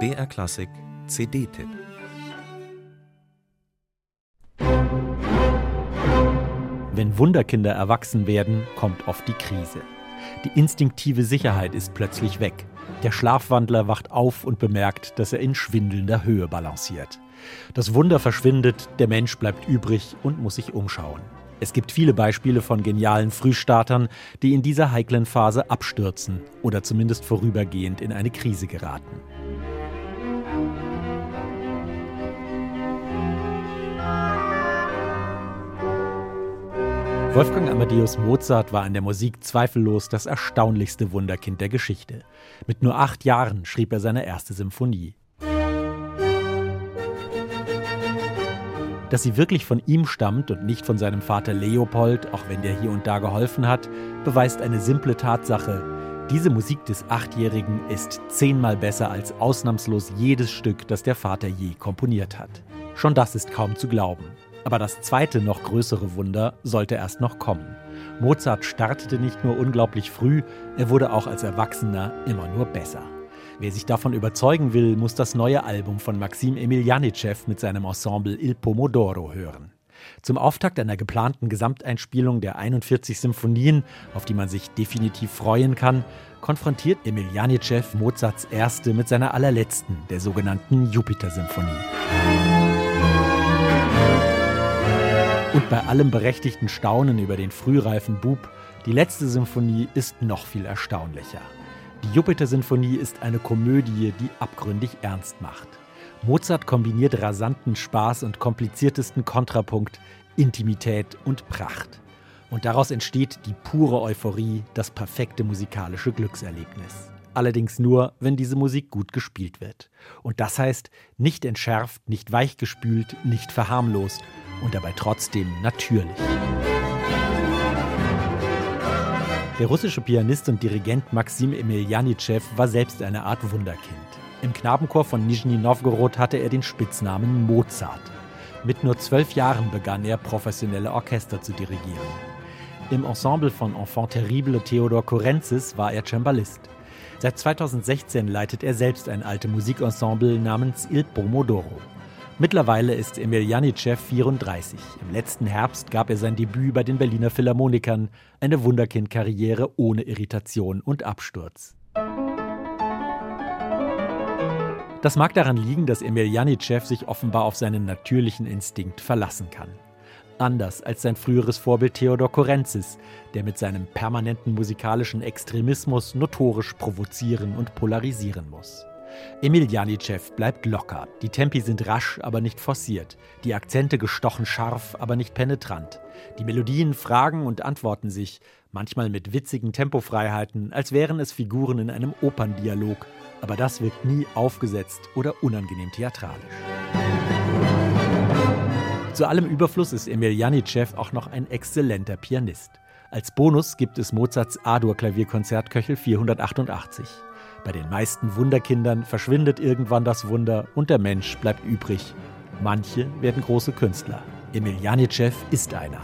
BR Klassik CD-Tipp Wenn Wunderkinder erwachsen werden, kommt oft die Krise. Die instinktive Sicherheit ist plötzlich weg. Der Schlafwandler wacht auf und bemerkt, dass er in schwindelnder Höhe balanciert. Das Wunder verschwindet, der Mensch bleibt übrig und muss sich umschauen. Es gibt viele Beispiele von genialen Frühstartern, die in dieser heiklen Phase abstürzen oder zumindest vorübergehend in eine Krise geraten. Wolfgang Amadeus Mozart war in der Musik zweifellos das erstaunlichste Wunderkind der Geschichte. Mit nur acht Jahren schrieb er seine erste Symphonie. Dass sie wirklich von ihm stammt und nicht von seinem Vater Leopold, auch wenn der hier und da geholfen hat, beweist eine simple Tatsache. Diese Musik des Achtjährigen ist zehnmal besser als ausnahmslos jedes Stück, das der Vater je komponiert hat. Schon das ist kaum zu glauben. Aber das zweite, noch größere Wunder sollte erst noch kommen. Mozart startete nicht nur unglaublich früh, er wurde auch als Erwachsener immer nur besser. Wer sich davon überzeugen will, muss das neue Album von Maxim Emiljanitschew mit seinem Ensemble Il Pomodoro hören. Zum Auftakt einer geplanten Gesamteinspielung der 41 Symphonien, auf die man sich definitiv freuen kann, konfrontiert Emiljanitschew Mozarts erste mit seiner allerletzten, der sogenannten Jupiter-Symphonie. Und bei allem berechtigten Staunen über den frühreifen Bub, die letzte Symphonie ist noch viel erstaunlicher. Die Jupiter-Sinfonie ist eine Komödie, die abgründig ernst macht. Mozart kombiniert rasanten Spaß und kompliziertesten Kontrapunkt, Intimität und Pracht. Und daraus entsteht die pure Euphorie, das perfekte musikalische Glückserlebnis. Allerdings nur, wenn diese Musik gut gespielt wird. Und das heißt, nicht entschärft, nicht weichgespült, nicht verharmlost, und dabei trotzdem natürlich. Der russische Pianist und Dirigent Maxim Emiljanitschew war selbst eine Art Wunderkind. Im Knabenchor von Nizhny Novgorod hatte er den Spitznamen Mozart. Mit nur zwölf Jahren begann er, professionelle Orchester zu dirigieren. Im Ensemble von Enfant Terrible Theodor Korenzis war er Cembalist. Seit 2016 leitet er selbst ein alte Musikensemble namens Il Pomodoro. Mittlerweile ist Emil Janitschew 34. Im letzten Herbst gab er sein Debüt bei den Berliner Philharmonikern, eine Wunderkind-Karriere ohne Irritation und Absturz. Das mag daran liegen, dass Emil Janitschew sich offenbar auf seinen natürlichen Instinkt verlassen kann. Anders als sein früheres Vorbild Theodor Korenzis, der mit seinem permanenten musikalischen Extremismus notorisch provozieren und polarisieren muss. Emil Janitschew bleibt locker. Die Tempi sind rasch, aber nicht forciert. Die Akzente gestochen scharf, aber nicht penetrant. Die Melodien fragen und antworten sich, manchmal mit witzigen Tempofreiheiten, als wären es Figuren in einem Operndialog. Aber das wirkt nie aufgesetzt oder unangenehm theatralisch. Zu allem Überfluss ist Emil Janitschew auch noch ein exzellenter Pianist. Als Bonus gibt es Mozarts A-Dur-Klavierkonzert Köchel 488. Bei den meisten Wunderkindern verschwindet irgendwann das Wunder und der Mensch bleibt übrig. Manche werden große Künstler. Emil Janitschew ist einer.